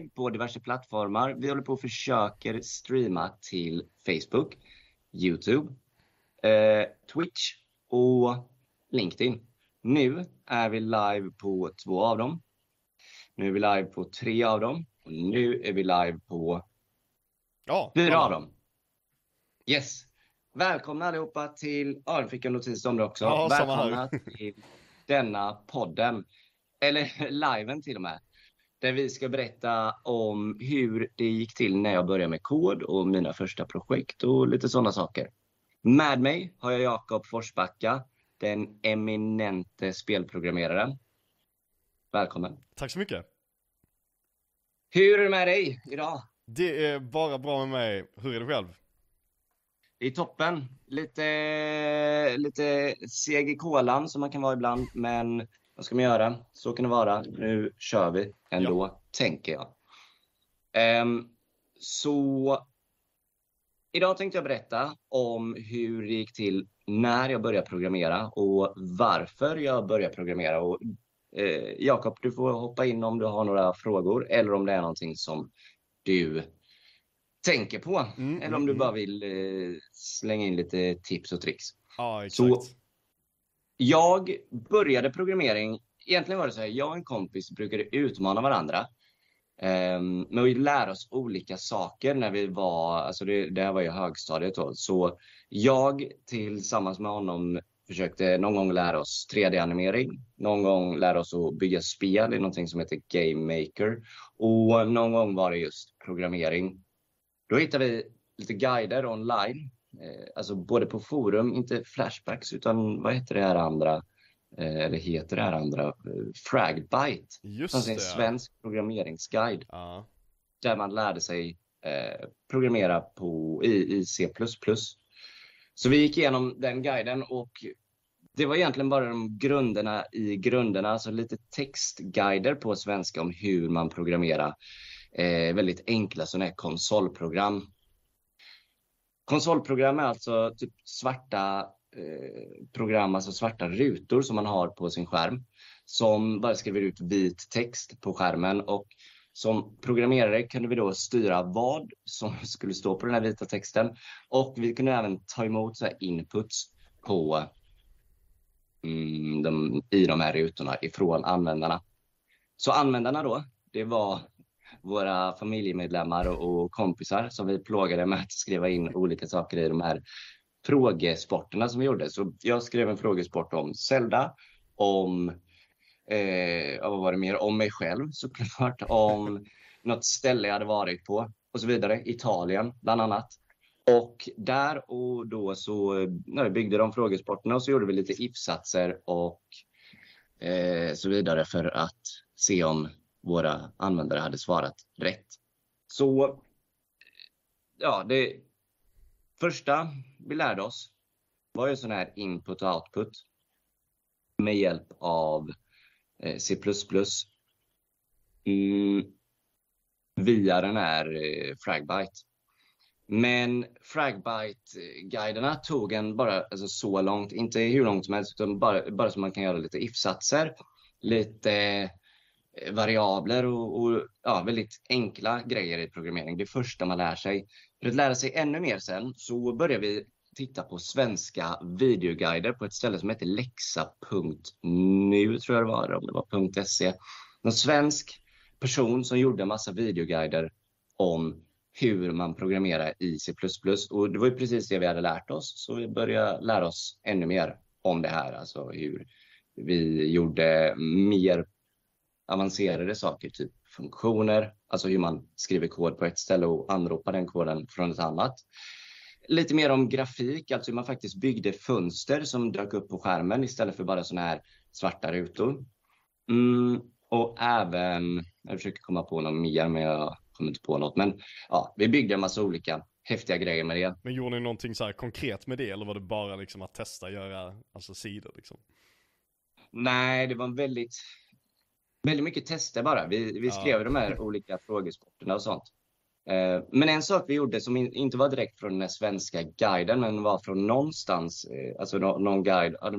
på diverse plattformar. Vi håller på och försöker streama till Facebook, Youtube, eh, Twitch och LinkedIn. Nu är vi live på två av dem. Nu är vi live på tre av dem. Och nu är vi live på Ja, fyra alla. av dem. Yes. Välkomna allihopa till, ja, fick en notis om det också. Ja. Välkomna till denna podden. Eller liven till och med. Där vi ska berätta om hur det gick till när jag började med kod och mina första projekt och lite sådana saker. Med mig har jag Jakob Forsbacka, den eminente spelprogrammeraren. Välkommen. Tack så mycket. Hur är det med dig idag? Det är bara bra med mig. Hur är det själv? I toppen. Lite, lite seg i kolan som man kan vara ibland, men vad ska man göra? Så kan det vara. Nu kör vi ändå, tänker jag. Ehm, så idag tänkte jag berätta om hur det gick till när jag började programmera och varför jag började programmera. Och, eh, Jakob, du får hoppa in om du har några frågor eller om det är någonting som du tänker på. Mm, Eller om du mm, bara vill eh, slänga in lite tips och tricks. Ja, exakt. Så- jag började programmering, egentligen var det så här, jag och en kompis brukade utmana varandra. Um, med att lära oss olika saker när vi var, alltså det, det här var ju högstadiet då. Så jag tillsammans med honom försökte någon gång lära oss 3D-animering. Någon gång lära oss att bygga spel i någonting som heter Game Maker. Och någon gång var det just programmering. Då hittade vi lite guider online. Eh, alltså både på forum, inte Flashbacks, utan vad heter det här andra? Eh, eller heter det här andra? Eh, Fragbite. Just Alltså det. en svensk programmeringsguide Ja. där man lärde sig eh, programmera på, i, i C++. Så vi gick igenom den guiden och det var egentligen bara de grunderna i grunderna, alltså lite textguider på svenska om hur man programmerar eh, väldigt enkla sådana här konsolprogram. Konsolprogram är alltså typ svarta eh, program, alltså svarta rutor som man har på sin skärm som bara skriver ut vit text på skärmen och som programmerare kunde vi då styra vad som skulle stå på den här vita texten och vi kunde även ta emot så här inputs på mm, de, i de här rutorna ifrån användarna. Så användarna då, det var våra familjemedlemmar och, och kompisar som vi plågade med att skriva in olika saker i de här frågesporterna som vi gjorde. Så jag skrev en frågesport om Zelda, om eh, vad var det mer? Om mig själv såklart, om något ställe jag hade varit på och så vidare. Italien bland annat. Och där och då så vi byggde de frågesporterna och så gjorde vi lite if-satser och eh, så vidare för att se om våra användare hade svarat rätt. Så ja, det första vi lärde oss var ju sån här input och output med hjälp av eh, C++ mm, via den här eh, Fragbite. Men Fragbite-guiderna tog en bara alltså, så långt, inte hur långt som helst, utan bara, bara så man kan göra lite if-satser, lite Eh, variabler och, och ja, väldigt enkla grejer i programmering. Det första man lär sig. För att lära sig ännu mer sen så börjar vi titta på svenska videoguider på ett ställe som heter lexa.nu tror jag det var, om det var .se. Någon svensk person som gjorde en massa videoguider om hur man programmerar i C++. Och det var ju precis det vi hade lärt oss, så vi började lära oss ännu mer om det här, alltså hur vi gjorde mer avancerade saker, typ funktioner, alltså hur man skriver kod på ett ställe och anropar den koden från ett annat. Lite mer om grafik, alltså hur man faktiskt byggde fönster som dök upp på skärmen istället för bara sådana här svarta rutor. Mm, och även, jag försöker komma på något mer men jag kommer inte på något. Men ja, vi byggde en massa olika häftiga grejer med det. Men gjorde ni någonting så här konkret med det eller var det bara liksom att testa göra alltså sidor liksom? Nej, det var en väldigt, väldigt mycket tester bara. Vi, vi Ja. skrev de här olika frågesporterna och sånt. Eh, Men en sak vi gjorde som in- inte var direkt från den svenska guiden, men var från någonstans, eh, alltså nå- någon guide. ja,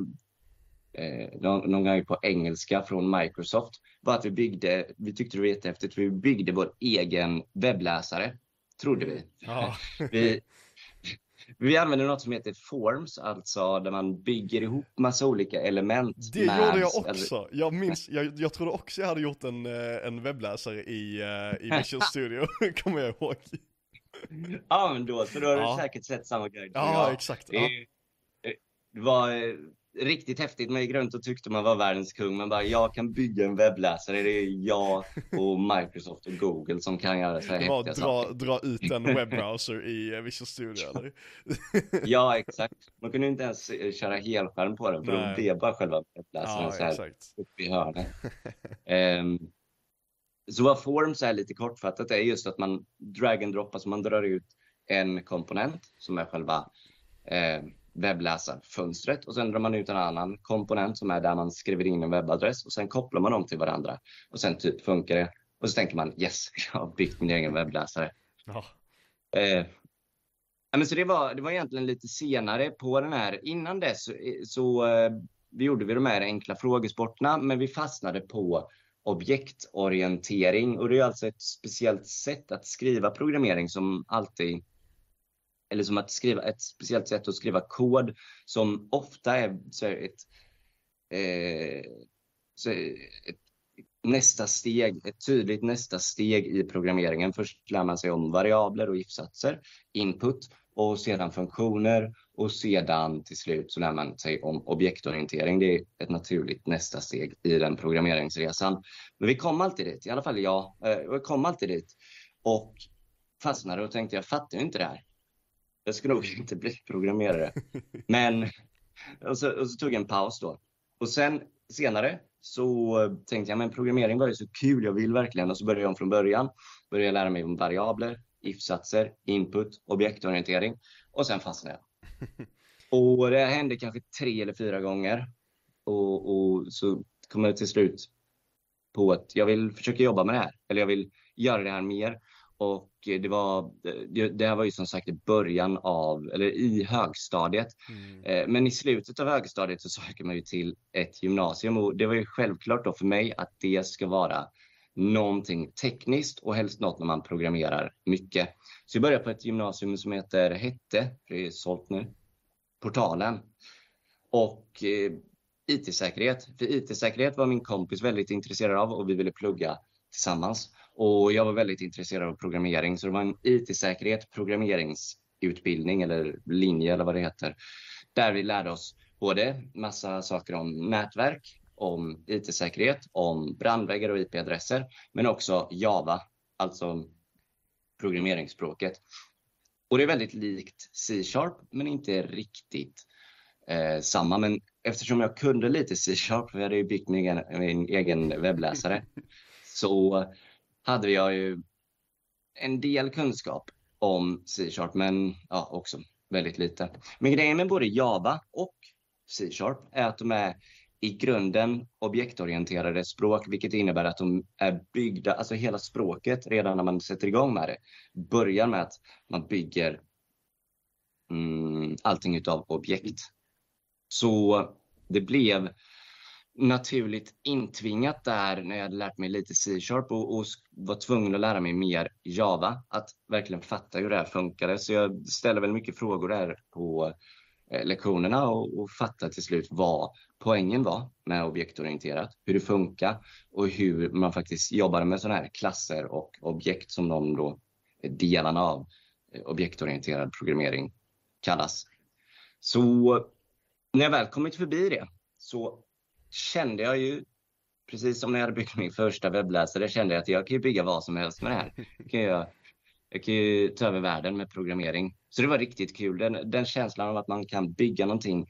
eh, någon, gång på engelska från Microsoft var att vi byggde, vi tyckte det var jättehäftigt, vi byggde vår egen webbläsare, trodde vi. Ja. vi, vi använder något som heter Forms, alltså där man bygger ihop massa olika element. Det med- gjorde jag också. Jag minns, jag, jag trodde också jag hade gjort en, eh, en webbläsare i, eh, i Visual Studio, kommer jag ihåg. Ja, men då, så då har Ja. du säkert sett samma som Ja, jag. exakt. Det, Ja. det var eh, riktigt häftigt. Man gick runt och tyckte man var världens kung. Man bara, jag kan bygga en webbläsare. Det är jag och Microsoft och Google som kan göra så här Det var häftiga att dra, saker. dra ut en webbrowser i eh, Visual Studio eller? Ja, exakt. Man kunde inte ens eh, köra helskärm på den, för Nej. blev bara själva webbläsaren Ja, så här exakt. uppe i hörnet. Ehm, så vad Forms är lite kortfattat är just att man drag and drop, alltså man drar ut en komponent som är själva eh, webbläsarfönstret och sen drar man ut en annan komponent som är där man skriver in en webbadress och sen kopplar man dem till varandra och sen typ funkar det och så tänker man yes, jag har byggt min egen webbläsare. Ja. Eh, men så det var, det var egentligen lite senare på den här. Innan dess så, så eh, vi gjorde vi de här enkla frågesporterna, men vi fastnade på objektorientering och det är alltså ett speciellt sätt att skriva programmering som alltid eller som att skriva ett speciellt sätt att skriva kod som ofta är så här ett, eh, så ett nästa steg, ett tydligt nästa steg i programmeringen. Först lär man sig om variabler och if-satser, input och sedan funktioner och sedan till slut så lär man sig om objektorientering. Det är ett naturligt nästa steg i den programmeringsresan. Men vi kom alltid dit, i alla fall jag. Eh, Vi kom alltid dit och fastnade och tänkte jag fattar ju inte det här. Jag ska nog inte bli programmerare. Men och så, och så tog jag en paus då. Och sen senare så tänkte jag, men programmering var ju så kul, jag vill verkligen. Och så började jag om från början. Började lära mig om variabler, if-satser, input, objektorientering. Och sen fastnade jag. Och det hände kanske tre eller fyra gånger. Och, och så kom jag till slut på att jag vill försöka jobba med det här. Eller jag vill göra det här mer. Och det var, det här var ju som sagt i början av, eller i högstadiet. Mm. Eh, Men i slutet av högstadiet så söker man ju till ett gymnasium och det var ju självklart då för mig att det ska vara någonting tekniskt och helst något när man programmerar mycket. Så jag började på ett gymnasium som heter, hette, för det är sålt nu, Portalen. Och eh, IT-säkerhet. För IT-säkerhet var min kompis väldigt intresserad av och vi ville plugga tillsammans. Och jag var väldigt intresserad av programmering så det var en IT-säkerhet programmeringsutbildning eller linje eller vad det heter. Där vi lärde oss både massa saker om nätverk, om IT-säkerhet, om brandväggar och IP-adresser, men också Java, alltså programmeringsspråket. Och det är väldigt likt C-sharp, men inte riktigt eh, samma. Men eftersom jag kunde lite C-sharp, för jag hade ju byggt min egen, min egen webbläsare, så hade jag ju en del kunskap om C-sharp, men ja, också väldigt lite. Men grejen med både Java och C-sharp är att de är i grunden objektorienterade språk, vilket innebär att de är byggda, alltså hela språket redan när man sätter igång med det, börjar med att man bygger mm, allting utav objekt. Så det blev naturligt intvingat där när jag hade lärt mig lite C-sharp och, och var tvungen att lära mig mer Java, att verkligen fatta hur det här funkade. Så jag ställer väl mycket frågor där på eh, lektionerna och, och fattade till slut vad poängen var med objektorienterat, hur det funkar och hur man faktiskt jobbar med sådana här klasser och objekt som de då eh, delarna av eh, objektorienterad programmering kallas. Så när jag väl kommit förbi det så kände jag ju, precis som när jag hade byggt min första webbläsare, kände jag att jag kan ju bygga vad som helst med det här. Jag kan, jag, jag kan ju ta över världen med programmering. Så det var riktigt kul. Den, den känslan av att man kan bygga någonting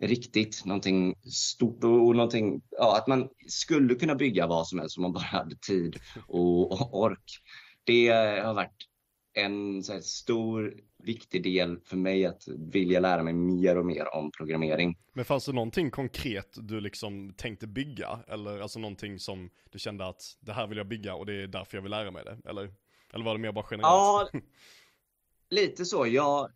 riktigt, någonting stort och, och någonting, ja, att man skulle kunna bygga vad som helst om man bara hade tid och, och ork. Det har varit en så stor, viktig del för mig att vilja lära mig mer och mer om programmering. Men fanns det någonting konkret du liksom tänkte bygga? Eller alltså någonting som du kände att det här vill jag bygga och det är därför jag vill lära mig det? Eller, eller var det mer bara generellt? Ja, lite så. Jag,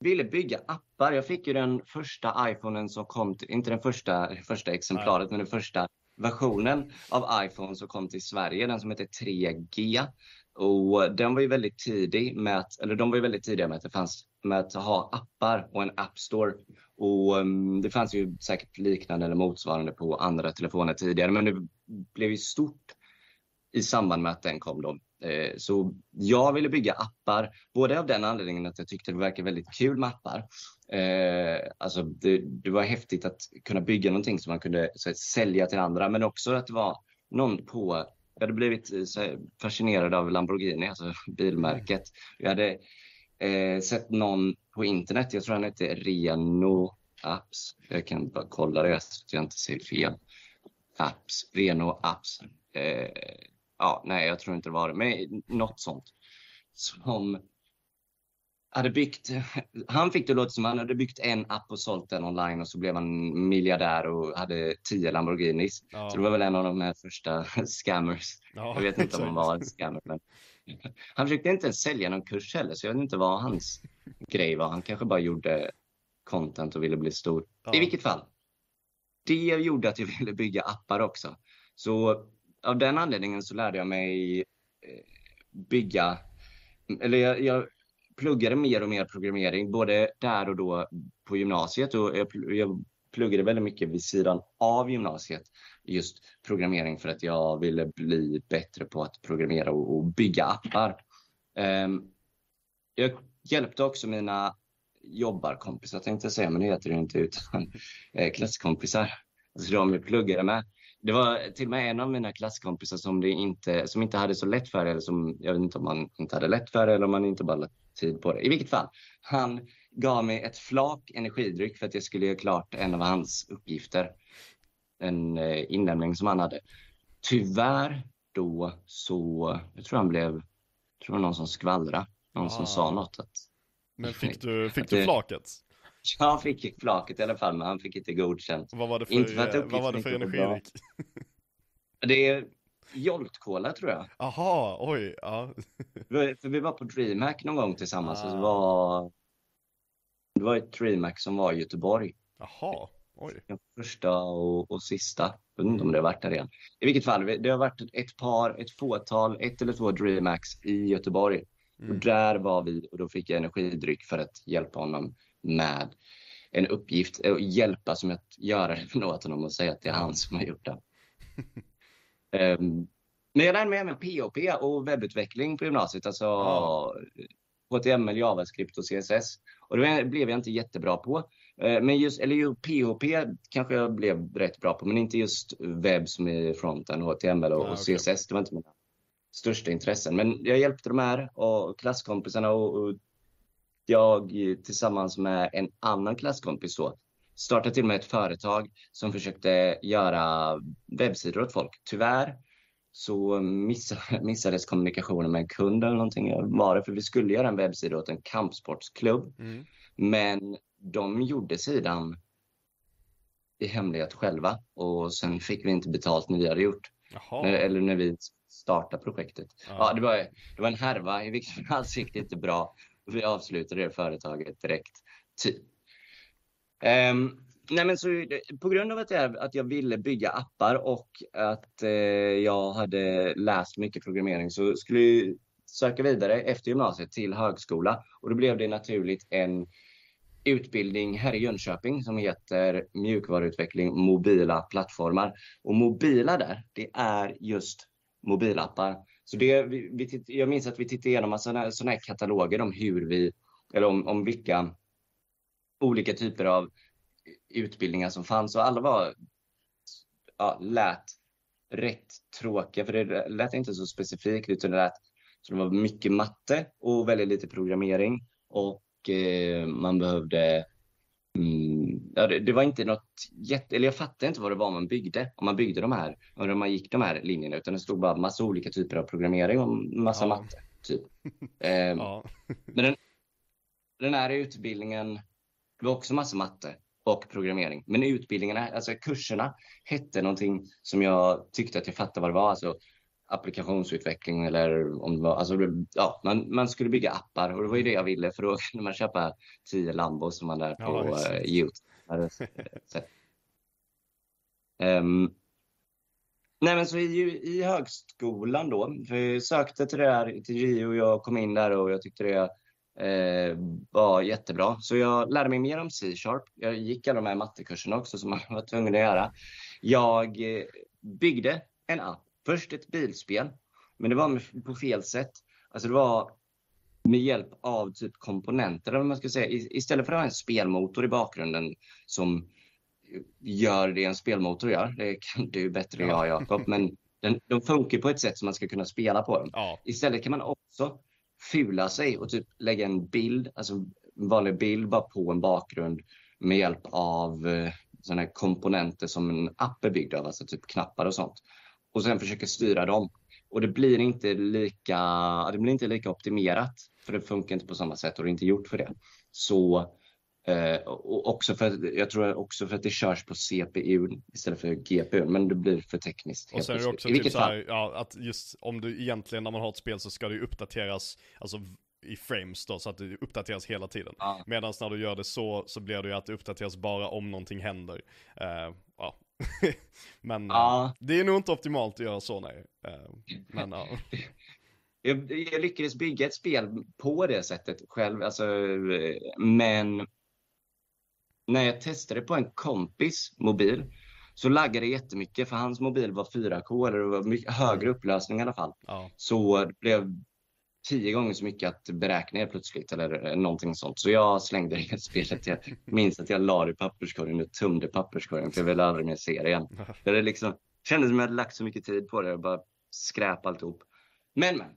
ville bygga appar. Jag fick ju den första iPhonen som kom, till, inte den första, första exemplaret, Nej. men den första versionen av iPhone som kom till Sverige, den som heter 3G. Och den var ju väldigt tidig med att, eller de var ju väldigt tidiga med att det fanns med att ha appar och en App Store. Och um, det fanns ju säkert liknande eller motsvarande på andra telefoner tidigare, men det blev ju stort i samband med att den kom då. Eh, så jag ville bygga appar, både av den anledningen att jag tyckte det verkade väldigt kul med appar. Eh, alltså det, det var häftigt att kunna bygga någonting som man kunde så att, sälja till andra, men också att det var någon på jag hade blivit eh, fascinerad av Lamborghini, alltså bilmärket. Jag hade eh, sett någon på internet, jag tror han hette Reno Apps. Jag kan bara kolla det så att jag inte säger fel. Apps, Reno Apps. Eh, ja, nej, jag tror inte det var det, men något sånt. Som hade byggt, han fick det låta som han hade byggt en app och sålt den online och så blev han miljardär och hade tio Lamborghinis. Ja. Så det var väl en av de här första scammers. Ja, jag vet inte om han var en scammer. Men... Han försökte inte ens sälja någon kurs heller, så jag vet inte vad hans grej var. Han kanske bara gjorde content och ville bli stor. Ja. I vilket fall. Det gjorde att jag ville bygga appar också. Så av den anledningen så lärde jag mig eh, bygga, eller jag, jag pluggade mer och mer programmering, både där och då på gymnasiet. Och jag, jag pluggade väldigt mycket vid sidan av gymnasiet, just programmering för att jag ville bli bättre på att programmera och, och bygga appar. Um, jag hjälpte också mina jobbarkompisar tänkte jag säga, men det heter det inte, utan eh, klasskompisar. Alltså de jag pluggade med. Det var till och med en av mina klasskompisar som, det inte, som inte hade så lätt för det, eller som, jag vet inte om man inte hade lätt för det eller om man inte bara tid på det. I vilket fall, han gav mig ett flak energidryck för att jag skulle göra klart en av hans uppgifter. En eh, inlämning som han hade. Tyvärr då så, jag tror han blev, jag tror det var någon som skvallrade. Någon ah. som sa något. Att, Men fick du, fick du flaket? Jag fick flaket i alla fall, men han fick inte godkänt. Vad var det för, inte för, att vad var det för energidryck? Det är Jolt-cola tror jag. Aha, oj. Ja. för vi var på DreamHack någon gång tillsammans. Ah. Det, var, det var ett DreamHack som var i Göteborg. Jaha, oj. Första och, och sista. Jag vet inte om det har varit där igen. I vilket fall, det har varit ett par, ett fåtal, ett eller två DreamHacks i Göteborg. Mm. Och där var vi och då fick jag energidryck för att hjälpa honom med en uppgift och hjälpa som att göra det åt honom och säga att det är han som har gjort det. um, men jag lärde mig även POP och webbutveckling på gymnasiet, alltså ja. HTML, JavaScript och CSS. Och det blev jag inte jättebra på. Uh, men just, eller ju POP kanske jag blev rätt bra på, men inte just webb som är fronten, HTML och, ja, och CSS. Det var inte mina största intressen. Men jag hjälpte de här och klasskompisarna och, och jag tillsammans med en annan klasskompis då startade till och med ett företag som försökte göra webbsidor åt folk. Tyvärr så missades kommunikationen med en kund eller någonting var det, för vi skulle göra en webbsida åt en kampsportsklubb. Mm. Men de gjorde sidan i hemlighet själva och sen fick vi inte betalt när vi hade gjort. När, eller när vi startade projektet. Ja. ja. det, var, det var en härva, i vilket fall gick det inte bra vi avslutade det företaget direkt. Typ. Um, nej men så, eh, på grund av att jag, att jag ville bygga appar och att eh, jag hade läst mycket programmering så skulle jag söka vidare efter gymnasiet till högskola. Och då blev det naturligt en utbildning här i Jönköping som heter mjukvaruutveckling mobila plattformar. Och mobila där, det är just mobilappar. Så det, vi, vi, jag minns att vi tittade igenom sådana, sådana här kataloger om hur vi, eller om, om vilka olika typer av utbildningar som fanns och alla var, ja, lät rätt tråkiga för det lät inte så specifikt utan det lät så det var mycket matte och väldigt lite programmering och eh, man behövde Mm, ja, det, det, var inte något jätte, eller jag fattade inte vad det var man byggde, om man byggde de här, om man gick de här linjerna, utan det stod bara massa olika typer av programmering och massa ja. matte. Typ. ehm, ja. men den, den här utbildningen var också massa matte och programmering. Men utbildningarna, alltså kurserna, hette någonting som jag tyckte att jag fattade vad det var. Alltså applikationsutveckling eller om det var, alltså, ja, man, man skulle bygga appar och det var ju det jag ville för då kunde man köpa tio Lambos som man där på ja, uh, Youtube. um, nej men så i, i högskolan då, för jag sökte till det här, till JO och jag kom in där och jag tyckte det eh, var jättebra. Så jag lärde mig mer om C-sharp. Jag gick alla de här mattekurserna också som man var tvungen att göra. Jag eh, byggde en app först ett bilspel, men det var på fel sätt. Alltså det var med hjälp av typ komponenter, eller man ska säga. Istället för att ha en spelmotor i bakgrunden som gör det en spelmotor gör, det kan du bättre än jag Jakob, men den, de funkar på ett sätt som man ska kunna spela på dem. Ja. Istället kan man också fula sig och typ lägga en bild, alltså en vanlig bild bara på en bakgrund med hjälp av eh, sådana här komponenter som en app är byggd av, alltså typ knappar och sånt och sen försöka styra dem. Och det blir inte lika, det blir inte lika optimerat för det funkar inte på samma sätt och det är inte gjort för det. Så eh, och också för, jag tror också för att det körs på CPU istället för GPU, men det blir för tekniskt. Och sen är det också typ så här, ja, att just om du egentligen när man har ett spel så ska det uppdateras, alltså i frames då, så att det uppdateras hela tiden. Ja. Medan när du gör det så, så blir det ju att det uppdateras bara om någonting händer. Uh, ja, men ja. Eh, det är nog inte optimalt att göra så nej. Eh, men ja. Jag, jag, lyckades bygga ett spel på det sättet själv, alltså, men när jag testade på en kompis mobil så laggade det jättemycket för hans mobil var 4K eller det var mycket högre upplösning i alla fall. Ja. Så det blev tio gånger så mycket att beräkna plötsligt eller någonting sånt. Så jag slängde det spelet. Jag minns att jag la det i papperskorgen och tömde papperskorgen för jag ville aldrig mer se det igen. Det liksom, kändes som att jag hade lagt så mycket tid på det och bara skräp alltihop. Men men.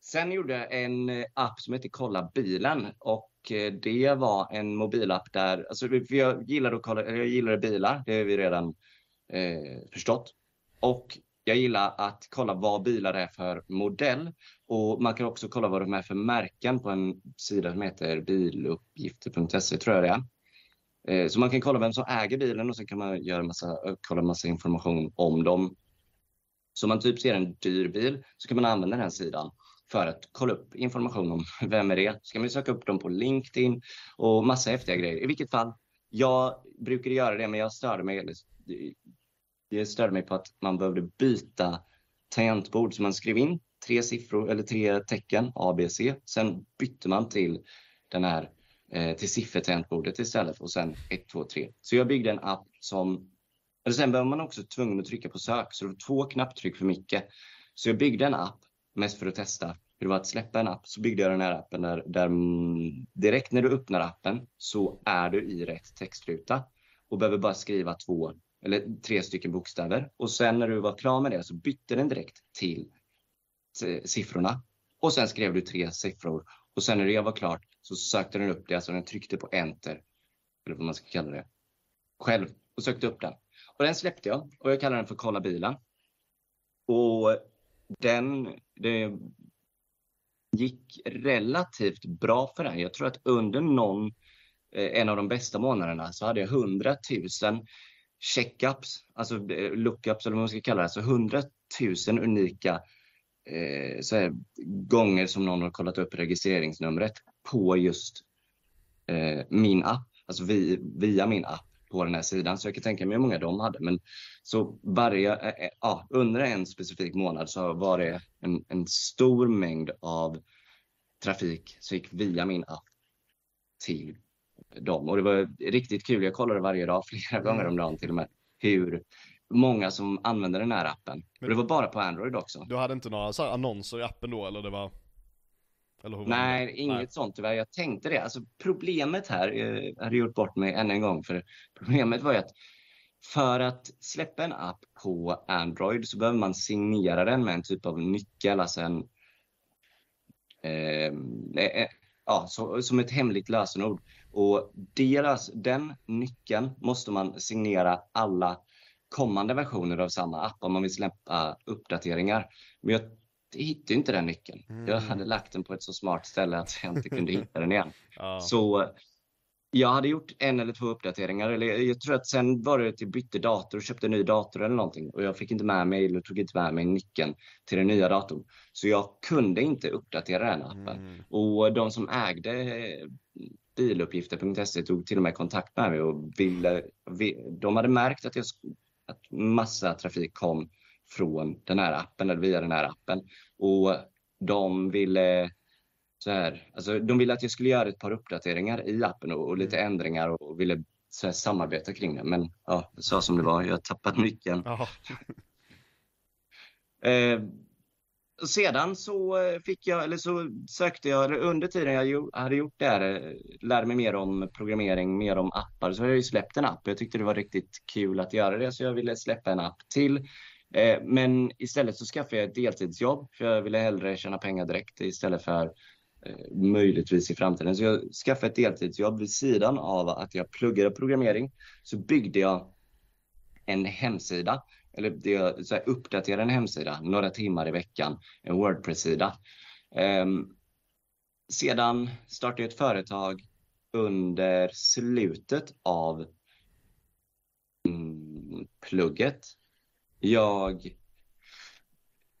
Sen gjorde jag en eh, app som heter Kolla bilen och Eh, det var en mobilapp där, alltså jag gillar att kolla, jag gillar bilar, det har vi redan eh, förstått. Och jag gillar att kolla vad bilar är för modell och man kan också kolla vad de är för märken på en sida som heter biluppgifter.se tror jag det är. Eh, så man kan kolla vem som äger bilen och sen kan man göra massa, kolla massa information om dem. Så om man typ ser en dyr bil så kan man använda den här sidan för att kolla upp information om vem är det. Så kan man söka upp dem på LinkedIn och massa häftiga grejer. I vilket fall, jag brukade göra det men jag störde mig det störde mig på att man behövde byta tangentbord. Så man skrev in tre siffror eller tre tecken, A, B, C. Sen bytte man till den här eh, till siffertangentbordet istället och sen 1, 2, 3. Så jag byggde en app som, eller sen var man också tvungen att trycka på sök, så det var två knapptryck för mycket. Så jag byggde en app mest för att testa hur det var att släppa en app. Så byggde jag den här appen där, där direkt när du öppnar appen så är du i rätt textruta och behöver bara skriva två eller tre stycken bokstäver. Och sen när du var klar med det så bytte den direkt till siffrorna. Och sen skrev du tre siffror. Och sen när det var klart så sökte den upp det, alltså den tryckte på enter, eller vad man ska kalla det, själv och sökte upp den. Och den släppte jag och jag kallar den för Kolla bilen. Och den, det gick relativt bra för den. Jag tror att under någon, eh, en av de bästa månaderna så hade jag 100 000 checkups, alltså eh, lookups eller vad man ska kalla det, så 100 000 unika eh, så här, gånger som någon har kollat upp registreringsnumret på just eh, min app, alltså vi, via min app på den här sidan. Så jag kan tänka mig hur många de hade. Men så varje, eh, eh ja, under en specifik månad så var det en, en stor mängd av trafik som gick via min app till dem. Och det var riktigt kul. Jag kollade varje dag, flera gånger mm. om dagen till och med, hur många som använde den här appen. Men, och det var bara på Android också. Du hade inte några så annonser i appen då eller det var? Nej, inget Nej. sånt tyvärr. Jag tänkte det. Alltså problemet här, jag eh, hade gjort bort mig än en gång, för problemet var ju att för att släppa en app på Android så behöver man signera den med en typ av nyckel, alltså en eh, eh, eh ja, så, som ett hemligt lösenord. Och deras, den nyckeln måste man signera alla kommande versioner av samma app om man vill släppa uppdateringar. Men jag hittade inte den nyckeln. Mm. Jag hade lagt den på ett så smart ställe att jag inte kunde hitta den igen. ja. Så jag hade gjort en eller två uppdateringar. Eller jag tror att sen var det att jag bytte dator och köpte en ny dator eller någonting. Och jag fick inte med mig, eller tog inte med mig nyckeln till den nya datorn. Så jag kunde inte uppdatera den appen. Mm. Och de som ägde biluppgifter.se tog till och med kontakt med mig och ville, de hade märkt att, jag, att massa trafik kom från den här appen eller via den här appen. Och de ville så här, alltså de ville att jag skulle göra ett par uppdateringar i appen och, och lite mm. ändringar och, och ville så här, samarbeta kring det. Men ja, jag sa som det var, jag har tappat nyckeln. eh, sedan så fick jag, eller så sökte jag, eller under tiden jag hade gjort det här, eh, lärde mig mer om programmering, mer om appar, så har jag ju släppt en app. Jag tyckte det var riktigt kul att göra det, så jag ville släppa en app till. Eh, men istället så skaffade jag ett deltidsjobb, för jag ville hellre tjäna pengar direkt istället för eh, möjligtvis i framtiden. Så jag skaffade ett deltidsjobb vid sidan av att jag pluggade programmering. Så byggde jag en hemsida, eller jag så här, uppdaterade en hemsida några timmar i veckan, en Wordpress-sida. Ehm, sedan startade jag ett företag under slutet av mm, plugget. Jag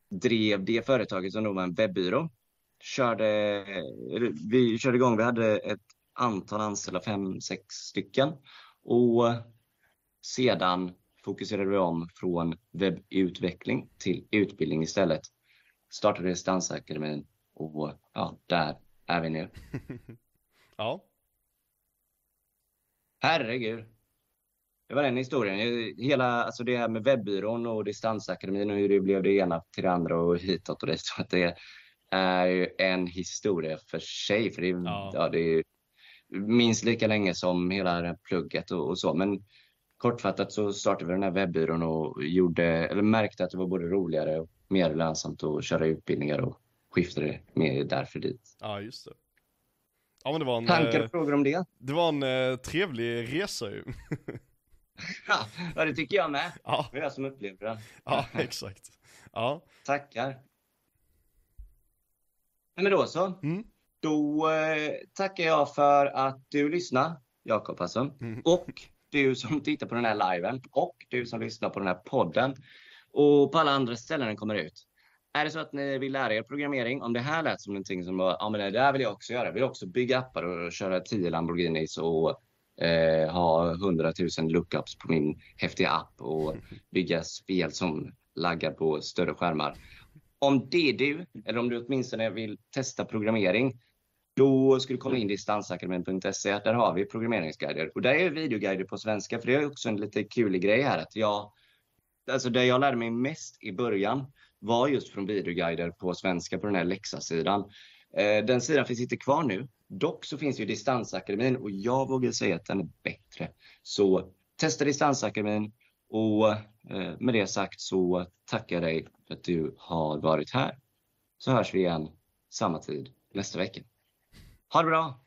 drev det företaget som då var en webbyrå körde, vi körde igång, vi hade ett antal anställda, fem, sex stycken. Och sedan fokuserade vi om från webbutveckling till utbildning istället. Startade Distansakademin och ja, där är vi nu. ja. Herregud. Det var den historien. Hela alltså det här med webbyrån och Distansakademin och hur det blev det ena till det andra och hitåt och det. Så att det, är ju en historia för sig. För det, ja. ja. det är minst lika länge som hela det här plugget och, och, så. Men kortfattat så startade vi den här webbyrån och gjorde, eller märkte att det var både roligare och mer lönsamt att köra utbildningar och skiftade med därför dit. Ja, just det. Ja, men det var en, Tankar och eh, frågor om det? Det var en eh, trevlig resa ju. ja, det tycker jag med. Ja. Det var jag som upplevde den. ja, exakt. Ja. Tackar. Men då så. Mm. Då eh, tackar jag för att du lyssnar, Jakob alltså. Mm. Och du som tittar på den här liven och du som lyssnar på den här podden och på alla andra ställen den kommer ut. Är det så att ni vill lära er programmering, om det här lät som någonting som ja men det där vill jag också göra. Jag vill också bygga appar och köra 10 Lamborghinis och eh, ha 100 000 lookups på min häftiga app och bygga spel som laggar på större skärmar om det är du, eller om du åtminstone vill testa programmering, då ska du komma in i distansakademin.se. Där har vi programmeringsguider. Och där är videoguider på svenska, för det är också en lite kul grej här. Att jag, alltså det jag lärde mig mest i början var just från videoguider på svenska på den här läxa-sidan. Eh, den sidan finns inte kvar nu. Dock så finns ju Distansakademin och jag vågar säga att den är bättre. Så testa Distansakademin och eh, med det sagt så tackar jag dig för att du har varit här. Så hörs vi igen samma tid nästa vecka. Ha det bra!